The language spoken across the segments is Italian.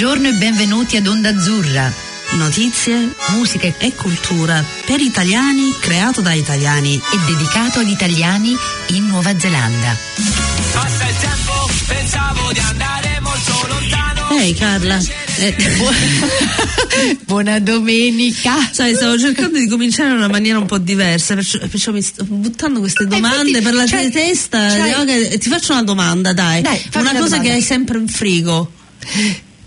Buongiorno e benvenuti ad Onda Azzurra. Notizie, musica e cultura per italiani, creato da italiani e dedicato agli italiani in Nuova Zelanda. Passa il tempo, pensavo di andare molto lontano. Ehi Carla, eh, buona domenica. Sai, stavo cercando di cominciare in una maniera un po' diversa, perciò, perciò mi sto buttando queste domande infatti, per la cioè, testa. cioè- yoga, ti faccio una domanda, dai. Dai, una una cosa domanda. che hai sempre in frigo.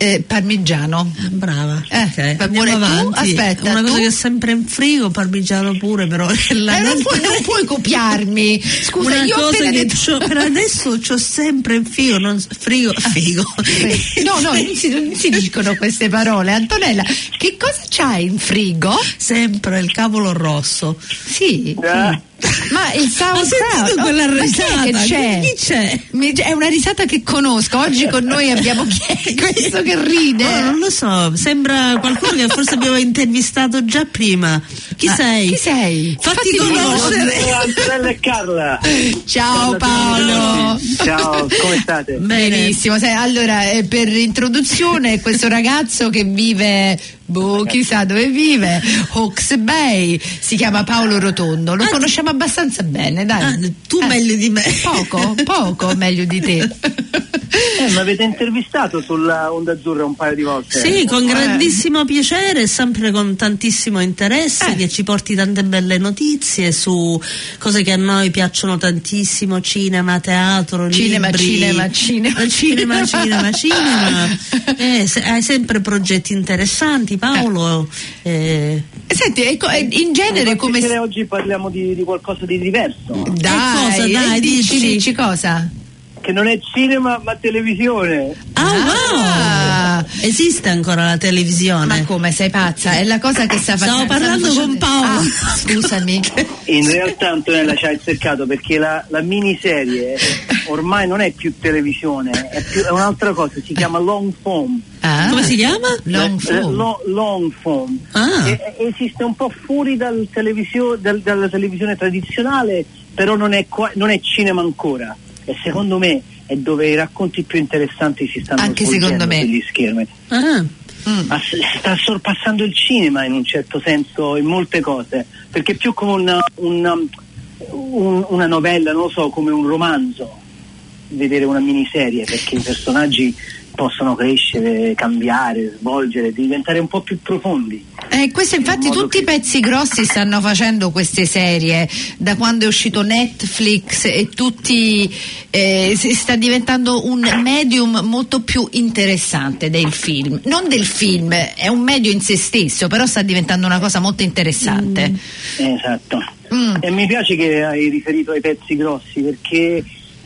Eh, parmigiano. Ah, Brava. Eh, ok, va andiamo avanti. aspetta, una cosa tu? che ho sempre in frigo, parmigiano pure, però. la- Eh, non, puoi, non puoi copiarmi. Scusa, una io ho cosa che detto... c'ho- per adesso c'ho sempre in frigo, non, frigo, figo. No, no, non si, non si dicono queste parole. Antonella, che cosa c'hai in frigo? sempre il cavolo rosso. Sì. Ma il Ho sauerkraut sentito quella ma chi è risata. c'è? Chi c'è? Mi- È una risata che conosco. Oggi con noi abbiamo chi è questo che ride. No, non lo so, sembra qualcuno che forse abbiamo intervistato già prima. Chi Ah, sei? chi sei? Fatti Fatti conoscere. Antonella e Carla. Ciao Paolo. Ciao, come state? Benissimo, allora eh, per introduzione questo ragazzo che vive, boh, chissà dove vive, Hawks Bay, si chiama Paolo Rotondo, lo Ah, conosciamo abbastanza bene, dai. Ah, tu Eh, meglio di me. Poco, poco meglio di te. Eh, mi avete intervistato sulla Onda Azzurra un paio di volte. Sì, con Eh. grandissimo piacere e sempre con tantissimo interesse Eh. che ci porti tante belle notizie su cose che a noi piacciono tantissimo, cinema, teatro, Cinema, libri. cinema, cinema. Eh, cinema, cinema, cinema. Eh, se- hai sempre progetti interessanti, Paolo. eh, Senti, ecco, eh, in genere come... piacere oggi parliamo di, di qualcosa di diverso. Dai, cosa, dai, eh, dici, dici. dici cosa? Che non è cinema ma televisione. Ah, Ah. wow! Esiste ancora la televisione? Ma come sei pazza? È la cosa che sta Stavo facendo. parlando stanno con Paolo. Ah, scusami. In realtà Antonella ci ha azzeccato perché la, la miniserie ormai non è più televisione, è, più- è un'altra cosa, si chiama long form. Ah, Come si chiama? Long Eh, form. lo- long form. Ah. E- esiste un po' fuori dal televisio- dal- dalla televisione tradizionale, però non è, qua- non è cinema ancora. E secondo me è dove i racconti più interessanti si stanno Anche secondo me. sugli schermi. Ah. Mm. Ma sta sorpassando il cinema in un certo senso in molte cose, perché più come una, una, un- una novella, non lo so, come un romanzo, vedere una miniserie, perché i personaggi possono crescere, cambiare, svolgere, diventare un po' più profondi. Eh, questo infatti In tutti i che- pezzi grossi stanno facendo queste serie da quando è uscito Netflix e tutti eh, si sta diventando un medium molto più interessante del film non del film è un medio in se stesso però sta diventando una cosa molto interessante Esatto. Mm. E mi piace che hai riferito ai pezzi grossi, perché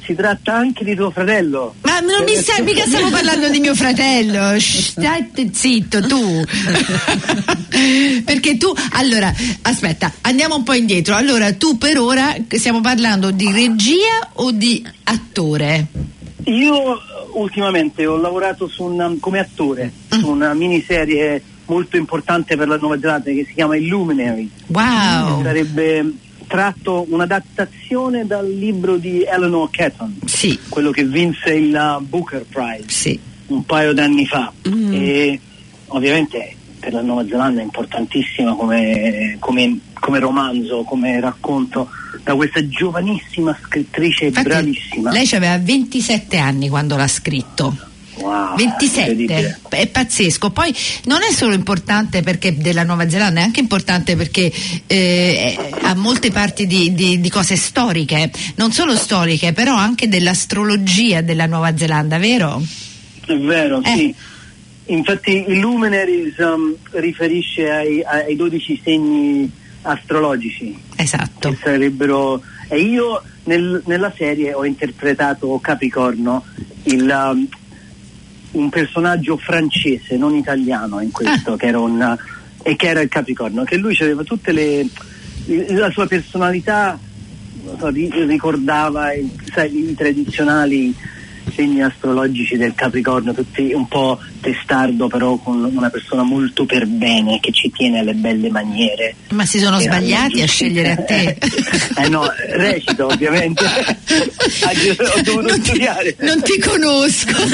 si tratta anche di tuo fratello. ma non mi stai mica stiamo parlando di mio fratello stai zitto tu perché tu allora aspetta andiamo un po' indietro allora tu per ora stiamo parlando di regia o di attore Io ultimamente ho lavorato su una- come attore Mm. su una miniserie molto importante per la Nuova Zelanda che si chiama Illuminary. wow Sarebbe tratto un'adattazione dal libro di Eleanor Catton, sì quello che vinse il Booker Prize sì un paio d'anni fa. Mm. E ovviamente per la Nuova Zelanda è importantissima come, come- come romanzo, come racconto da questa giovanissima scrittrice Infatti, bravissima. lei aveva 27 anni quando l'ha scritto Wow, 27 incredibile. è pazzesco poi non è solo importante perché della Nuova Zelanda è anche importante perché eh, ha molte parti di, di- di cose storiche non solo storiche però anche dell'astrologia della Nuova Zelanda vero? È vero, Eh. sì. Infatti Illuminaries um, riferisce ai, ai 12 segni astrologici esatto che sarebbero e io nel- nella serie ho interpretato Capricorno il, um, un personaggio francese non italiano in questo che era un e che era il Capricorno che lui aveva tutte le la sua personalità so, ri- ricordava i, sai, i tradizionali segni astrologici del Capricorno, tutti un po' testardo, però con una persona molto per bene che ci tiene alle belle maniere. ma si sono sbagliati a scegliere a te eh no, recito ovviamente. Ho dovuto non ti, studiare. non ti conoscono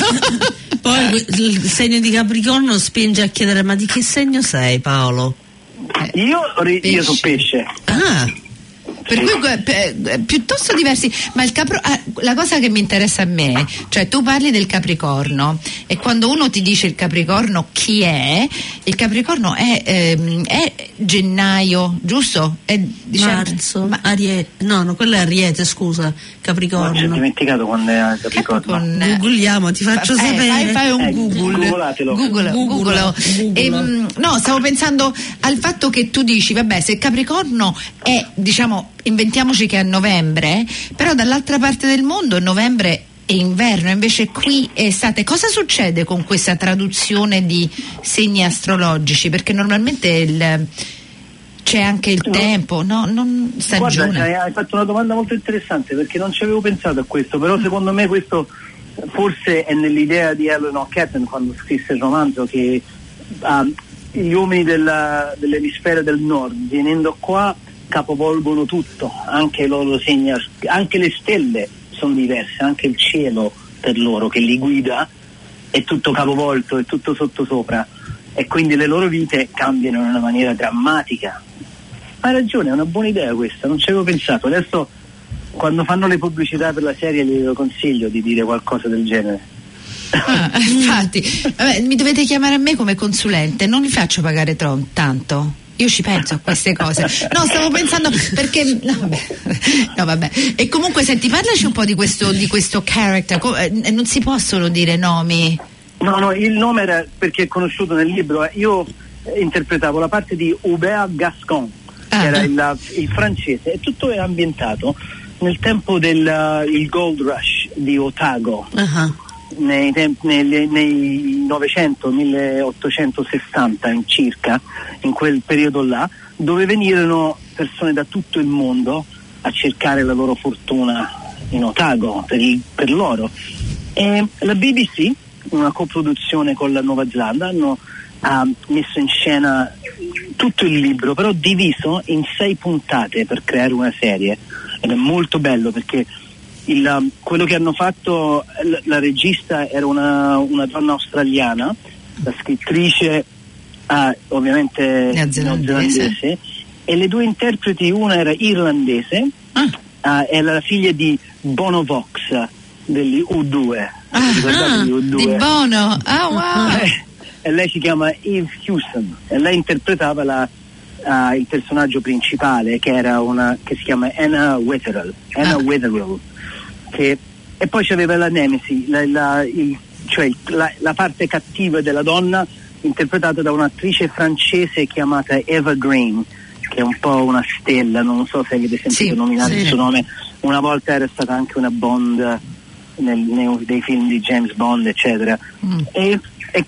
Poi que- il segno di Capricorno spinge a chiedere ma di che segno sei Paolo? Io, ri- io sono pesce. Ah, Per cui pe- eh, piuttosto diversi, ma il capro- ah, la cosa che mi interessa a me, cioè tu parli del Capricorno e quando uno ti dice il Capricorno chi è, il Capricorno è, ehm, è gennaio, giusto? È dicembre. marzo, Ma- Ariete, no, no, quello è Ariete, scusa, Ma ci ho Capricorno. dimenticato quando era Capricorno. Capricorno. Googleiamo, ti faccio Eh, sapere. Fai, fai un Eh, Google. googlatelo. Google, Googolo, Googolo. Googolo. Ehm, no, stavo pensando al fatto che tu dici, vabbè, se Capricorno è, diciamo, inventiamoci che è a novembre, però dall'altra parte del mondo novembre è inverno, invece qui è estate. Cosa succede con questa traduzione di segni astrologici? Perché normalmente il- c'è anche il No. tempo, no? Non Guarda, stagione. hai hai fatto una domanda molto interessante perché non ci avevo pensato a questo, però secondo me questo forse è nell'idea di Eleanor Catton quando scrisse il romanzo che ah, gli uomini della- dell'emisfero del nord venendo qua capovolgono tutto, anche ast- anche le stelle sono diverse, anche il cielo per loro che li guida è tutto capovolto, è tutto sottosopra e quindi le loro vite cambiano in una maniera drammatica. Hai ragione, è una buona idea questa, non ci avevo pensato. Adesso quando fanno le pubblicità per la serie gli consiglio di dire qualcosa del genere. Ah, infatti, vabbè, mi dovete chiamare a me come consulente, non vi faccio pagare tro- tanto. Io ci penso a queste cose. No, stavo pensando perché. No, vabbè. No, vabbè. E comunque, senti, parlaci un po' di questo, di questo character. Co- eh, non si possono dire nomi. No, no, il nome era perché è conosciuto nel libro. eh, Io eh, interpretavo la parte di Hubert Gascon, Ah. che era il, il francese, e tutto era ambientato nel tempo del il Gold Rush di Otago. Ah, nei, tempi- nei 900, 1860 in circa, in quel periodo là, dove venirono persone da tutto il mondo a cercare la loro fortuna in Otago per, il- per loro. E la BBC, una coproduzione con la Nuova Zelanda, hanno ha messo in scena tutto il libro, però diviso in sei puntate per creare una serie. Ed è molto bello perché il, um, quello che hanno fatto, l- la regista era una, una donna australiana, la scrittrice ah, ovviamente Neozelandese. e le due interpreti, una era irlandese, Ah, ah, è la figlia di Bono Vox degli U2. Ah, gli U2? di Bono. Ah, wow. Eh, e lei si chiama Eve Houston e lei interpretava la- ah, il personaggio principale che era una che si chiama Anna Wetherell, Anna Ah. Wetherell, che- e poi c'aveva la Nemesi, la, la- il- cioè la, la parte cattiva della donna interpretata da un'attrice francese chiamata Eva Green che è un po' una stella, non so se avete sentito Sì, nominare sì. il suo nome, una volta era stata anche una Bond nel- nei, dei film di James Bond eccetera Mm. e, e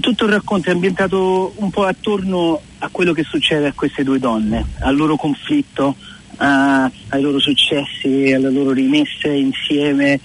tutto il racconto è ambientato un po' attorno a quello che succede a queste due donne, al loro conflitto, a- ai loro successi, alle loro rimesse insieme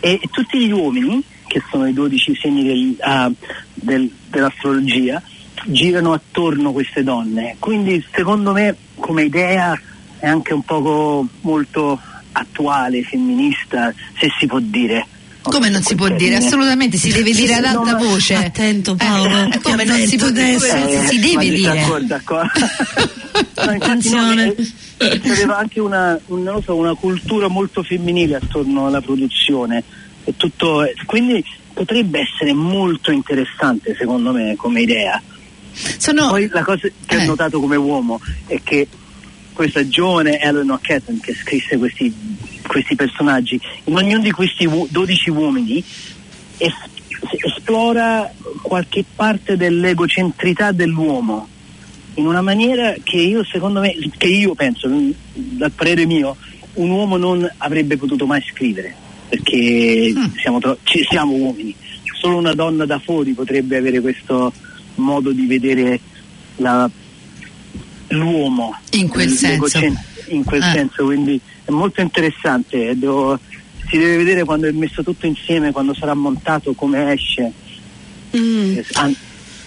e, e tutti gli uomini, che sono i 12 segni del- ah, del- dell'astrologia, girano attorno a queste donne. Quindi secondo me come idea è anche un poco molto attuale, femminista, se si può dire. Come non si può Quel dire? termine. Assolutamente, si deve dire ad alta ma- voce. Attento, Paolo, Eh, come non si può dire? Come si deve dire? D'accordo, d'accordo. Attenzione. no, eh, aveva anche una, un- non lo so, una cultura molto femminile attorno alla produzione. E tutto, quindi potrebbe essere molto interessante secondo me come idea. Sono... Poi la cosa che Eh. ho notato come uomo è che questa giovane Eleanor Catton che scrisse questi, questi personaggi, in ognuno di questi u- 12 uomini es- esplora qualche parte dell'egocentrità dell'uomo in una maniera che io secondo me, che io penso, mm, dal parere mio, un uomo non avrebbe potuto mai scrivere perché Mm. siamo, tro- ci siamo uomini. Solo una donna da fuori potrebbe avere questo modo di vedere la- l'uomo In quel senso. in quel Eh. senso, quindi è molto interessante. e devo- si deve vedere quando è messo tutto insieme, quando sarà montato, come esce. Mm, Eh, an-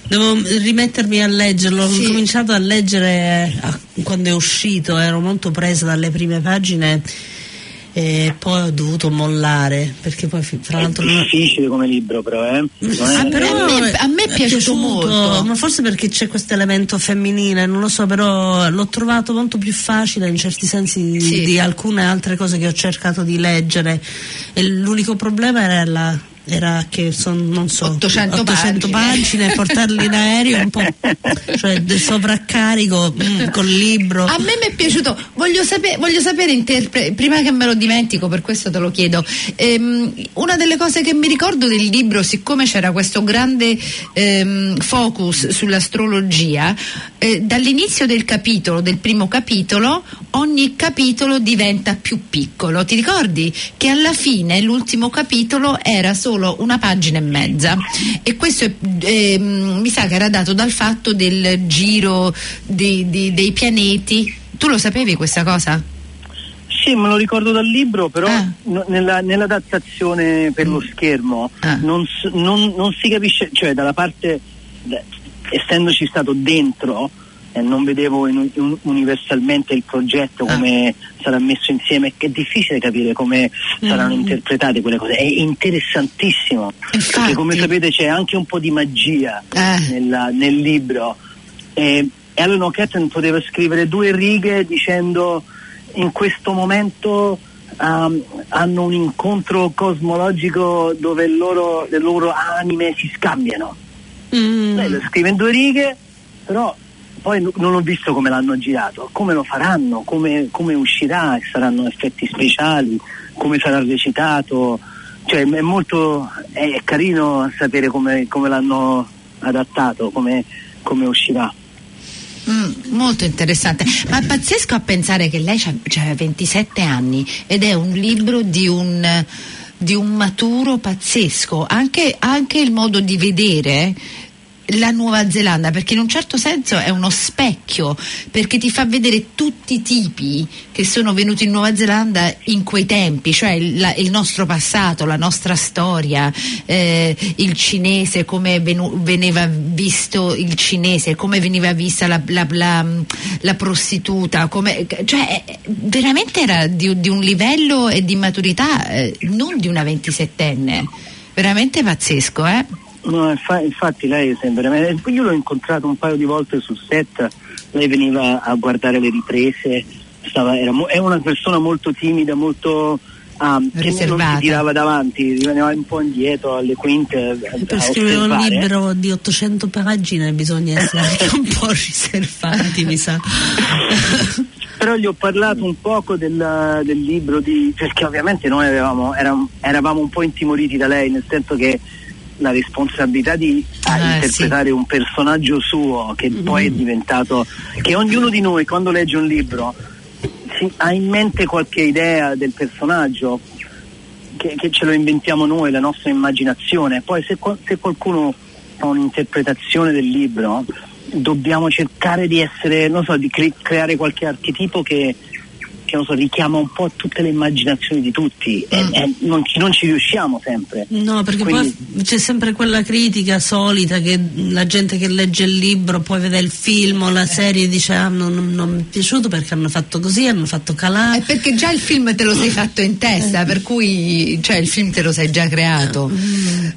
Devo rimettermi a leggerlo, Sì. ho cominciato a leggere eh, quando è uscito, ero molto presa dalle prime pagine e poi ho dovuto mollare perché poi È l'altro non- difficile come libro, però, eh. Non è- Ah, però a me- a me è piaciuto molto. ma forse perché c'è questo elemento femminile, non lo so, però l'ho trovato molto più facile in certi sensi Sì. di alcune altre cose che ho cercato di leggere. E l'unico problema era la era che sono non so 800 pagine. pagine. portarli in aereo un po' cioè sovraccarico mm, col libro A me mi è piaciuto, voglio, sape- voglio sapere, interpre- prima che me lo dimentico, per questo te lo chiedo, ehm, una delle cose che mi ricordo del libro, siccome c'era questo grande ehm, focus sull'astrologia, eh, dall'inizio del capitolo, del primo capitolo, ogni capitolo diventa più piccolo. Ti ricordi che alla fine l'ultimo capitolo era solo una pagina e mezza e questo è, ehm, mi sa che era dato dal fatto del giro di- di- dei pianeti. Tu lo sapevi questa cosa? Sì, me lo ricordo dal libro, però Ah. nella- nell'adattazione per lo schermo Ah. non, non- non si capisce, cioè dalla parte, essendoci stato dentro, e non vedevo in- in- universalmente il progetto Ah. come sarà messo insieme, è difficile capire come saranno Mm. interpretate quelle cose, è interessantissimo, Infatti. perché come sapete c'è anche un po' di magia Eh. nella- nel libro. E Alan O'Catton poteva scrivere due righe dicendo in questo momento um, hanno un incontro cosmologico dove loro- le loro anime si scambiano. Mm. Lei lo scrive in due righe, però poi non ho visto come l'hanno girato, come lo faranno, come, come uscirà, saranno effetti speciali, come sarà recitato. Cioè è molto è carino sapere come, come l'hanno adattato, come, come uscirà. Mm, molto interessante, ma è pazzesco a pensare che lei ha 27 anni ed è un libro di un, di un maturo pazzesco, anche, anche il modo di vedere la Nuova Zelanda, perché in un certo senso è uno specchio, perché ti fa vedere tutti i tipi che sono venuti in Nuova Zelanda in quei tempi, cioè il, la- il nostro passato, la nostra storia, eh, il cinese, come venu- veniva visto il cinese, come veniva vista la, la- la- prostituta, come- cioè veramente era di, di un livello e di maturità eh, non di una 27enne, veramente pazzesco, eh? No, infa- infatti lei sembra. Io l'ho incontrato un paio di volte sul set, lei veniva a guardare le riprese, stava- era mo- è una persona molto timida, molto ah, che non si tirava davanti, rimaneva un po' indietro alle quinte per a scrivere un libro di 800 pagine bisogna essere anche un po' riservati mi sa Però gli ho parlato un poco del, del libro di, perché ovviamente noi avevamo, eravamo, eravamo un po' intimoriti da lei, nel senso che la responsabilità di ah, Ah, interpretare un personaggio suo che poi è diventato, che ognuno di noi quando legge un libro si- ha in mente qualche idea del personaggio, che, che ce lo inventiamo noi, la nostra immaginazione, poi se, se qualcuno fa un'interpretazione del libro dobbiamo cercare di essere, non so, di cre- creare qualche archetipo che, che, non so, richiama un po' tutte le immaginazioni di tutti e, e non, ci, non ci riusciamo sempre. No, perché Quindi- poi c'è sempre quella critica solita che la gente che legge il libro poi vede il film o la serie e dice ah non, non- non mi è piaciuto perché hanno fatto così, hanno fatto È calare. perché già il film te lo sei fatto in testa, per cui cioè, il film te lo sei già creato.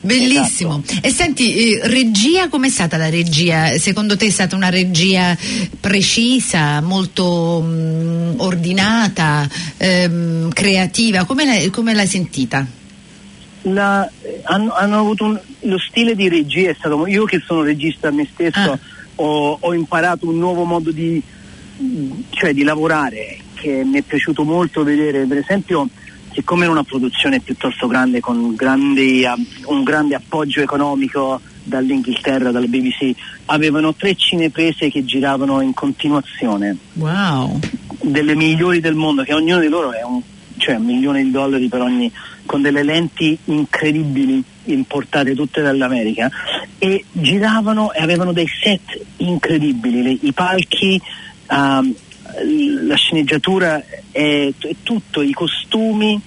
Bellissimo. E senti, eh, regia, com'è stata la regia? Secondo te è stata una regia precisa, molto mm, ordinata, ehm, creativa? Come l'hai, come l'hai sentita? La- eh, hanno, hanno avuto un- lo stile di regia è stato io che sono regista a me stesso Ah. ho, ho imparato un nuovo modo di, cioè di lavorare che mi è piaciuto molto vedere per esempio siccome era una produzione piuttosto grande con grandi, un grande appoggio economico dall'Inghilterra, dalla BBC avevano tre cineprese che giravano in continuazione Wow. Delle migliori del mondo, che ognuno di loro è un, cioè un milione di dollari per ogni, con delle lenti incredibili importate tutte dall'America e giravano e avevano dei set incredibili, le- i palchi, ehm, la sceneggiatura e, e tutto, i costumi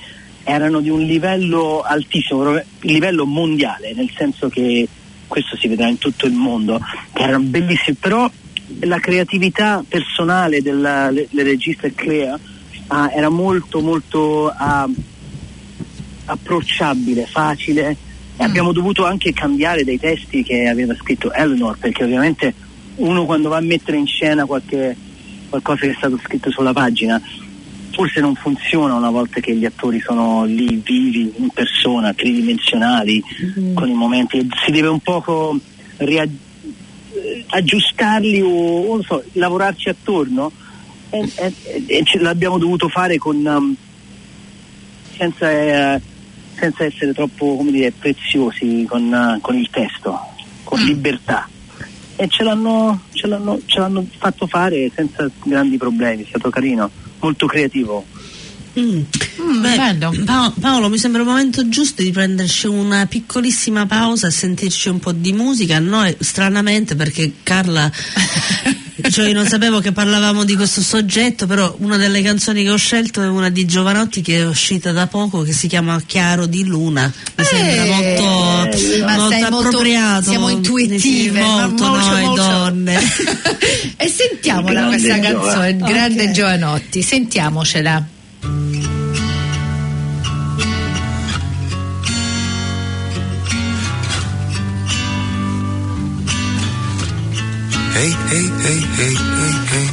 erano di un livello altissimo, livello mondiale, nel senso che questo si vedrà in tutto il mondo, erano bellissimi, però la creatività personale del regista Clea ah, era molto molto ah, approcciabile, facile. E abbiamo dovuto anche cambiare dei testi che aveva scritto Eleanor perché ovviamente uno quando va a mettere in scena qualche, qualcosa che è stato scritto sulla pagina forse non funziona una volta che gli attori sono lì vivi in persona, tridimensionali, con i momenti, si deve un poco eh, aggiustarli o, o non so, lavorarci attorno e, e- e ce l'abbiamo dovuto fare con, um, senza, eh, senza essere troppo come dire, preziosi con, eh, con il testo, con libertà. E ce l'hanno, ce, l'hanno, ce l'hanno fatto fare senza grandi problemi, è stato carino, molto creativo. Mm. Mm, Beh, bello. Pa- Paolo, mi sembra il momento giusto di prenderci una piccolissima pausa e sentirci un po' di musica. Noi, stranamente, perché Carla, cioè io non sapevo che parlavamo di questo soggetto, però una delle canzoni che ho scelto è una di Giovanotti che è uscita da poco, che si chiama Chiaro di Luna. Mi sembra molto, Eh, ma molto sei molto- appropriato. siamo intuitive, Sì, molto molto, noi molto. donne. e sentiamola questa canzone, il grande Ok. Giovanotti, sentiamocela. Ehi, ehi, ehi, ehi, ehi.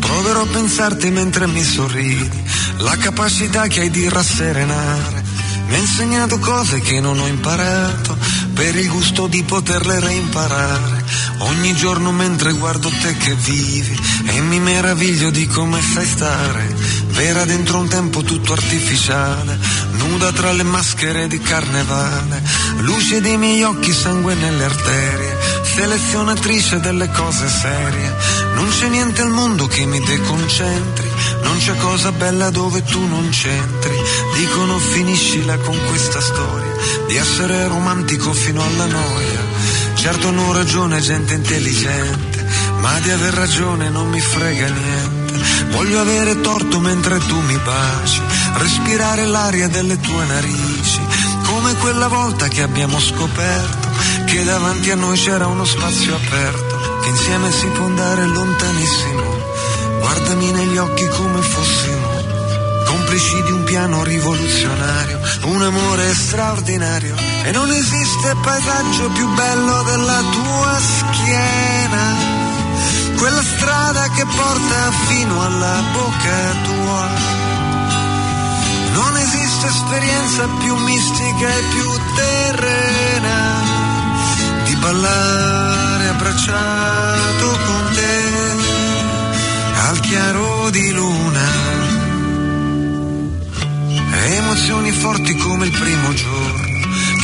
Proverò a pensarti mentre mi sorridi, la capacità che hai di rasserenare. Mi ha insegnato cose che non ho imparato, per il gusto di poterle reimparare. Ogni giorno mentre guardo te che vivi e mi meraviglio di come sai stare. Vera dentro un tempo tutto artificiale, nuda tra le maschere di carnevale. Luce dei miei occhi, sangue nelle arterie, selezionatrice delle cose serie. Non c'è niente al mondo che mi deconcentri, non c'è cosa bella dove tu non c'entri. Dicono finiscila con questa storia di essere romantico fino alla noia. Certo hanno ragione gente intelligente, ma di aver ragione non mi frega niente. Voglio avere torto mentre tu mi baci, respirare l'aria delle tue narici, come quella volta che abbiamo scoperto che davanti a noi c'era uno spazio aperto, che insieme si può andare lontanissimo. Guardami negli occhi come fossimo complici di un piano rivoluzionario, un amore straordinario e non esiste paesaggio più bello della tua schiena. Quella strada che porta fino alla bocca tua. Non esiste esperienza più mistica e più terrena di ballare abbracciato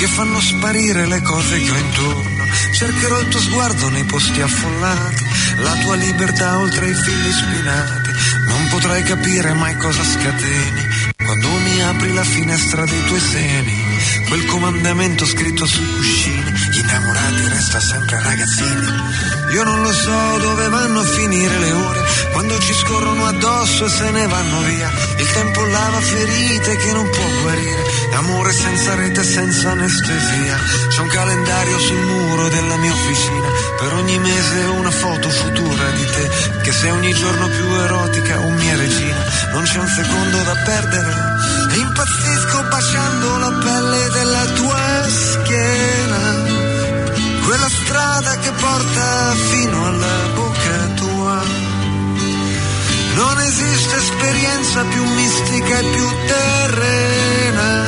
che fanno sparire le cose che ho intorno. Cercherò il tuo sguardo nei posti affollati, la tua libertà oltre i fili spinati. Non potrai capire mai cosa scateni quando mi apri la finestra dei tuoi seni. Quel comandamento scritto sui cuscini, gli innamorati resta sempre ragazzini. Io non lo so dove vanno a finire le ore, quando ci scorrono addosso e se ne vanno via. Il tempo lava ferite che non può guarire, amore senza rete, senza anestesia. C'è un calendario sul muro della mia officina, per ogni mese una foto futura di te, che sei ogni giorno più erotica, o mia regina. Non c'è un secondo da perdere, impazzisco baciando la pelle della tua schiena. Porta fino alla bocca tua. Non esiste esperienza più mistica e più terrena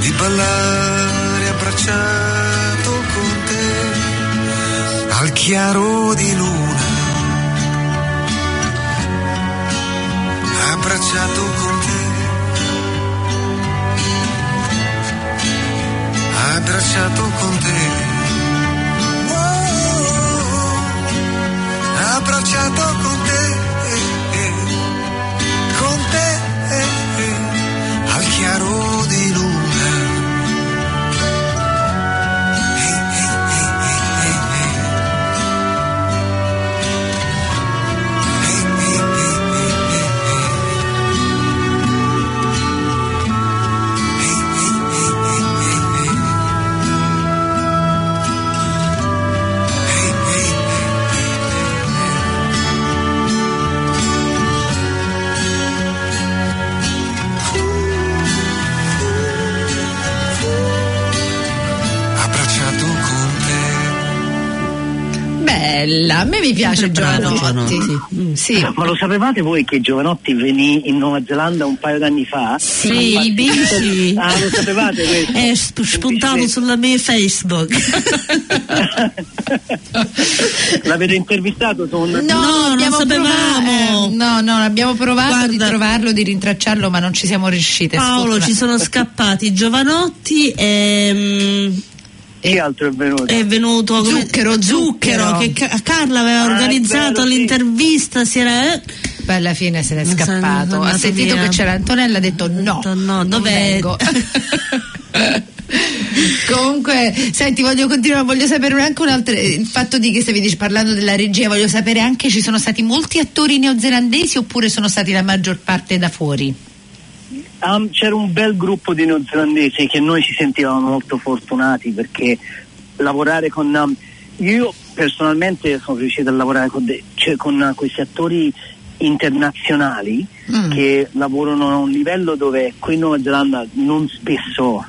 di ballare abbracciato con te al chiaro di luna. Abbracciato con te. Abbracciato con te. Abbracciato con te, con bella, a me mi piace Giovanotti. Giovanotti. Mm. Sì. Ma lo sapevate voi che Giovanotti venì in Nuova Zelanda un paio d'anni fa? Sì, il bici. Ah, lo sapevate questo? È sp- spuntato sulla mia Facebook. L'avete intervistato? Su un... No, non sapevamo. eh, no, no, abbiamo provato di Guarda. trovarlo, di rintracciarlo, ma non ci siamo riuscite. Paolo, sfortuna- ci sono scappati Giovanotti e mm, Chi altro è venuto? è venuto come- Zucchero, Zucchero. che Ca- Carla aveva Ah, organizzato vero, sì. l'intervista, si era eh, Poi alla fine se n'è sono scappato. Ha sentito via. che c'era Antonella, ha detto no. detto no, non dov'è? vengo. Comunque, senti, voglio continuare, voglio sapere anche un altro il fatto di che stavi parlando della regia, voglio sapere anche ci sono stati molti attori neozelandesi oppure sono stati la maggior parte da fuori? Um, c'era un bel gruppo di neozelandesi che noi ci sentivamo molto fortunati perché lavorare con um, io personalmente sono riuscito a lavorare con, de- cioè, con uh, questi attori internazionali Mm. che lavorano a un livello dove qui in Nuova Zelanda non spesso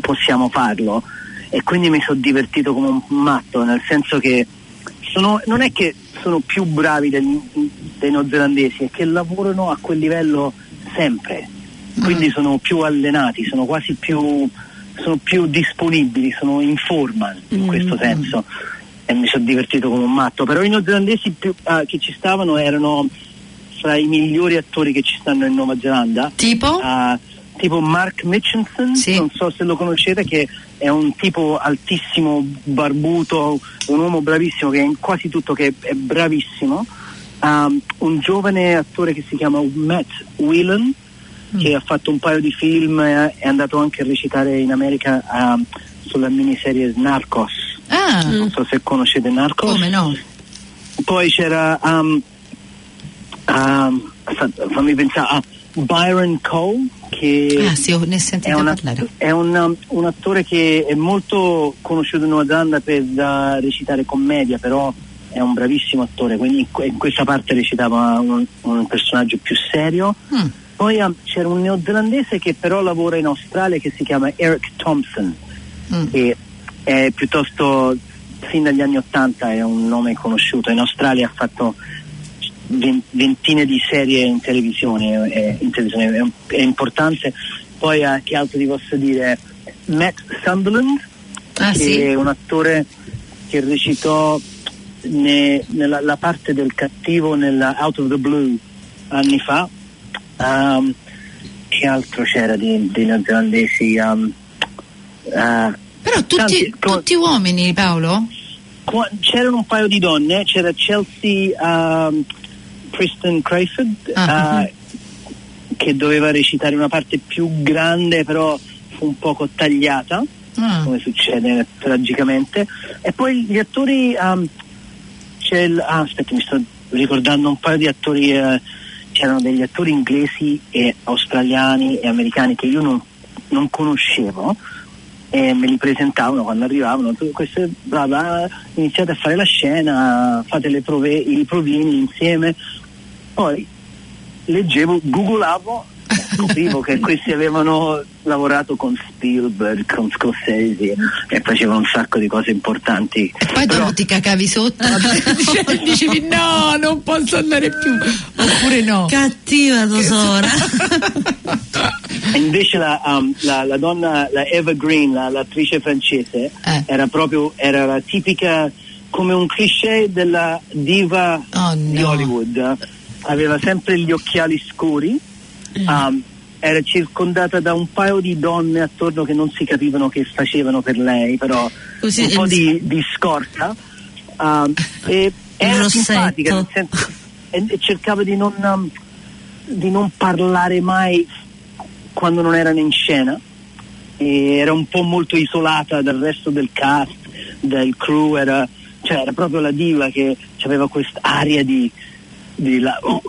possiamo farlo e quindi mi sono divertito come un matto nel senso che sono- non è che sono più bravi degli- dei neozelandesi è che lavorano a quel livello sempre quindi sono più allenati sono quasi più sono più disponibili sono in forma in questo senso e mi sono divertito come un matto però i neozelandesi più- ah, che ci stavano erano fra i migliori attori che ci stanno in Nuova Zelanda Tipo? Ah, tipo Mark Mitchinson, Sì. non so se lo conoscete, che è un tipo altissimo, barbuto, un uomo bravissimo che è in quasi tutto, che è bravissimo. Um, un giovane attore che si chiama Matt Whelan, che ha fatto un paio di film e è andato anche a recitare in America um, sulla miniserie Narcos. Ah, Non so se conoscete Narcos. come no? Poi c'era, um, um, fa- fammi pensare, ah, Byron Cole, che Ah, sì, ho- è, sentito un, parlare. è un, um, un attore che è molto conosciuto in Nuova Zelanda per uh, recitare commedia, però è un bravissimo attore, quindi in questa parte recitava un, un personaggio più serio. Mm. Poi um, c'era un neozelandese che però lavora in Australia che si chiama Eric Thompson, Mm. che è piuttosto fin dagli anni Ottanta è un nome conosciuto. In Australia ha fatto ven- ventine di serie in televisione, è, in televisione, è, è importante. Poi eh, che altro ti posso dire? Matt Sunderland, Ah, che sì? è un attore che recitò ne- nella la parte del cattivo nella Out of the Blue anni fa. Um, che altro c'era di, di neozelandesi? Um, eh, Però tutti, tanti- tutti uomini, Paolo? qua- c'erano un paio di donne, c'era Chelsea um, Kristen Crayford Ah. eh, che doveva recitare una parte più grande però fu un poco tagliata Ah. come succede tragicamente e poi gli attori um, c'è il, ah, aspetta mi sto ricordando un paio di attori eh, c'erano degli attori inglesi e australiani e americani che io non, non conoscevo e me li presentavano quando arrivavano tu queste brava iniziate a fare la scena fate le prove, i provini insieme poi leggevo googolavo scoprivo che questi avevano lavorato con Spielberg con Scorsese e facevano un sacco di cose importanti Poi Però- dopo ti cacavi sotto, Dicevi- dicevi no, non posso andare più, oppure no. Cattiva tesora. E invece la, um, la- la donna, la Eva Green, la- l'attrice francese, Eh. era proprio era la tipica come un cliché della diva Oh, di no. Hollywood. Aveva sempre gli occhiali scuri, um, era circondata da un paio di donne attorno che non si capivano che facevano per lei, però Così, un po' di, di scorta. um, e era simpatica, nel senso- e, e cercava di non, um, di non parlare mai quando non erano in scena e era un po' molto isolata dal resto del cast, del crew, era, cioè era proprio la diva che aveva quest'aria di, di la- oh,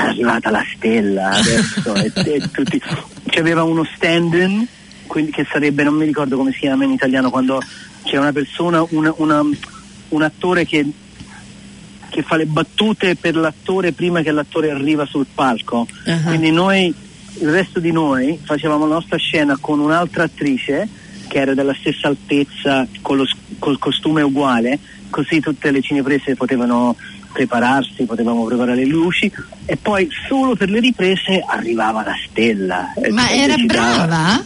è arrivata la stella adesso e, e tutti c'aveva uno stand-in quindi che sarebbe, non mi ricordo come si chiama in italiano quando c'è una persona, una- una- un attore che che fa le battute per l'attore prima che l'attore arriva sul palco. Ah. Quindi noi, il resto di noi, facevamo la nostra scena con un'altra attrice che era della stessa altezza, con lo col costume uguale, così tutte le cineprese potevano prepararsi, potevamo preparare le luci e poi solo per le riprese arrivava la stella. Ma era brava?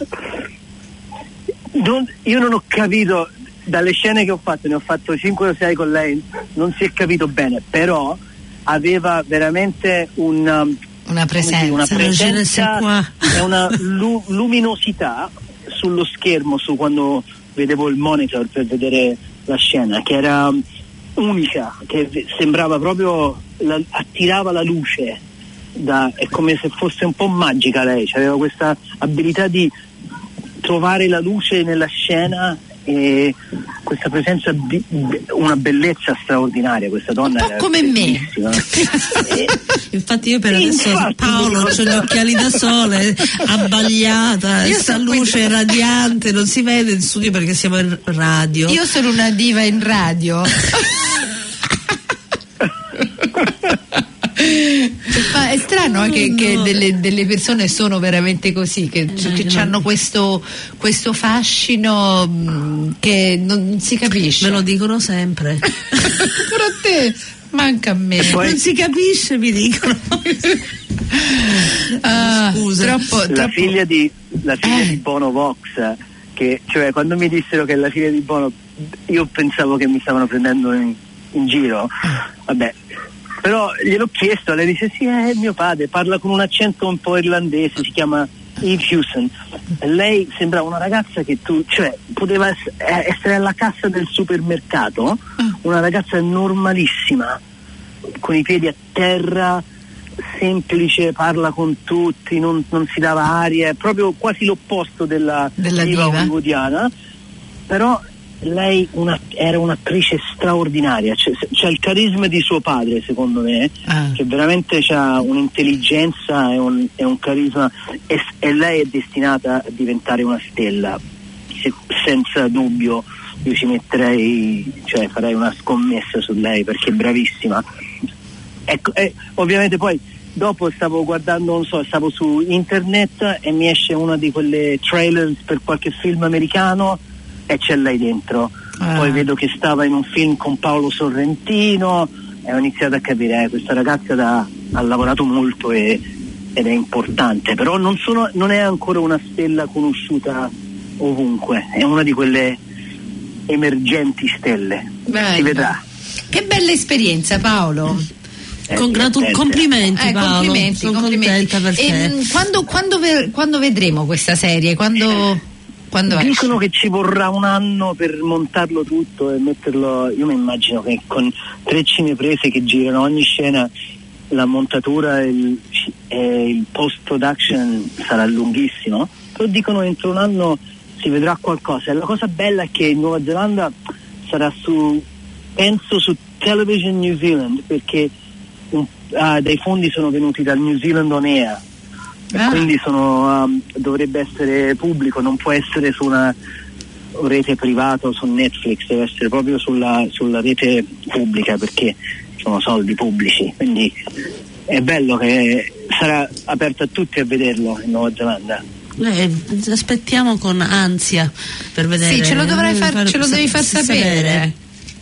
Non- io non ho capito dalle scene che ho fatto, ne ho fatto 5 o 6 con lei, non si è capito bene, però aveva veramente un, um, Una presenza. una presenza e una lu- luminosità sullo schermo su quando vedevo il monitor per vedere la scena che era um, unica, che sembrava proprio la- attirava la luce da- è come se fosse un po' magica lei, cioè aveva questa abilità di trovare la luce nella scena e questa presenza di una bellezza straordinaria questa donna Un po' come me. Infatti io per adesso infatti, Paolo c'ho gli occhiali da sole, abbagliata, questa so qui- luce radiante, non si vede in studio perché siamo in radio. Io sono una diva in radio. Ma è strano eh, che, che delle, delle persone sono veramente così, che, che hanno questo, questo fascino mh, che non si capisce. Me lo dicono sempre. Pure a te, manca a me. poi- non si capisce, mi dicono. Ah, Scusa. Troppo, la troppo- figlia di la figlia Eh. di Bono Vox che cioè quando mi dissero che è la figlia di Bono io pensavo che mi stavano prendendo in, in giro vabbè però gliel'ho chiesto lei dice sì è mio padre parla con un accento un po' irlandese si chiama Eve e lei sembrava una ragazza che tu cioè poteva eh, essere alla cassa del supermercato una ragazza normalissima con i piedi a terra, semplice, parla con tutti, non, non si dava aria, è proprio quasi l'opposto della, Della diva. hollywoodiana, però lei una- era un'attrice straordinaria, c'è, c'è il carisma di suo padre secondo me, Ah. che veramente ha un'intelligenza e un, e un carisma e, e lei è destinata a diventare una stella, se- senza dubbio io ci metterei, cioè farei una scommessa su lei perché è bravissima. Ecco, e ovviamente poi dopo stavo guardando, non so, stavo su internet e mi esce una di quelle trailers per qualche film americano e c'è lei dentro. Ah. Poi vedo che stava in un film con Paolo Sorrentino e ho iniziato a capire, eh, questa ragazza da- ha lavorato molto e- ed è importante, però non, sono- non è ancora una stella conosciuta ovunque, è una di quelle emergenti stelle. Bello. Si vedrà. Che bella esperienza Paolo. È Congratu- complimenti Eh, Paolo, complimenti, sono complimenti. contenta per E, te. mh, quando, quando ve- quando vedremo questa serie? Quando, quando esce? Dicono che ci vorrà un anno per montarlo tutto e metterlo. Io mi immagino che con tre cineprese che girano ogni scena, la montatura e il, il post production sarà lunghissimo. Però dicono che entro un anno si vedrà qualcosa. E la cosa bella è che in Nuova Zelanda sarà su, penso su Television New Zealand, perché un- ah, dei fondi sono venuti dal New Zealand On Air. Ah. quindi sono, um, dovrebbe essere pubblico, non può essere su una rete privata o su Netflix, deve essere proprio sulla, sulla rete pubblica perché sono soldi pubblici. Quindi è bello che sarà aperto a tutti a vederlo in Nuova Zelanda. Eh, aspettiamo con ansia per vedere. Sì, ce lo dovrai far- ce lo devi far sa- sapere.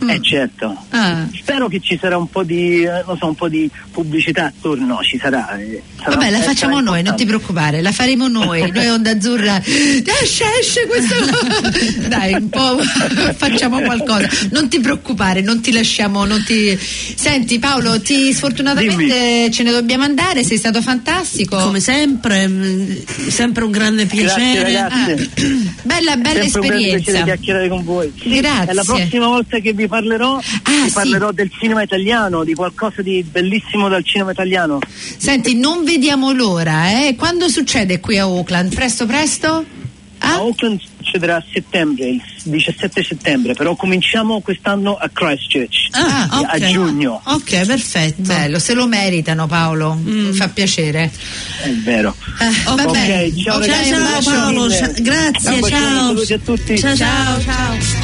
Mm. Eh certo. Ah. Spero che ci sarà un po' di, eh, non so, un po' di pubblicità attorno, no, ci sarà. eh, sarà- Vabbè, la facciamo noi, non ti preoccupare, la faremo noi. Noi Onda Azzurra. Esce, esce questo. Dai, un po' facciamo qualcosa. Non ti preoccupare, non ti lasciamo. Non ti... Senti, Paolo, ti sfortunatamente ce ne dobbiamo andare. Sei stato fantastico. Come sempre, mh, sempre un grande Grazie piacere. Ah, ragazzi. bella, bella Sempre un grande piacere esperienza. chiacchierare con voi. Sì, Grazie. E la prossima volta che vi parlerò, Ah, sì. parlerò del cinema italiano, di qualcosa di bellissimo dal cinema italiano. Senti, non vediamo l'ora, eh? Quando succede qui a Auckland? Presto, presto? A Ah? Auckland succederà a settembre, il 17 settembre, però cominciamo quest'anno a Christchurch. Ah, a giugno. Ok, perfetto. Bello, se lo meritano Paolo, mi fa piacere. È vero. Eh, Ok, va bene. Ok, ciao ciao bacio. Paolo, mille. cia- grazie, ciao. saluti a tutti. Ciao, ciao. ciao.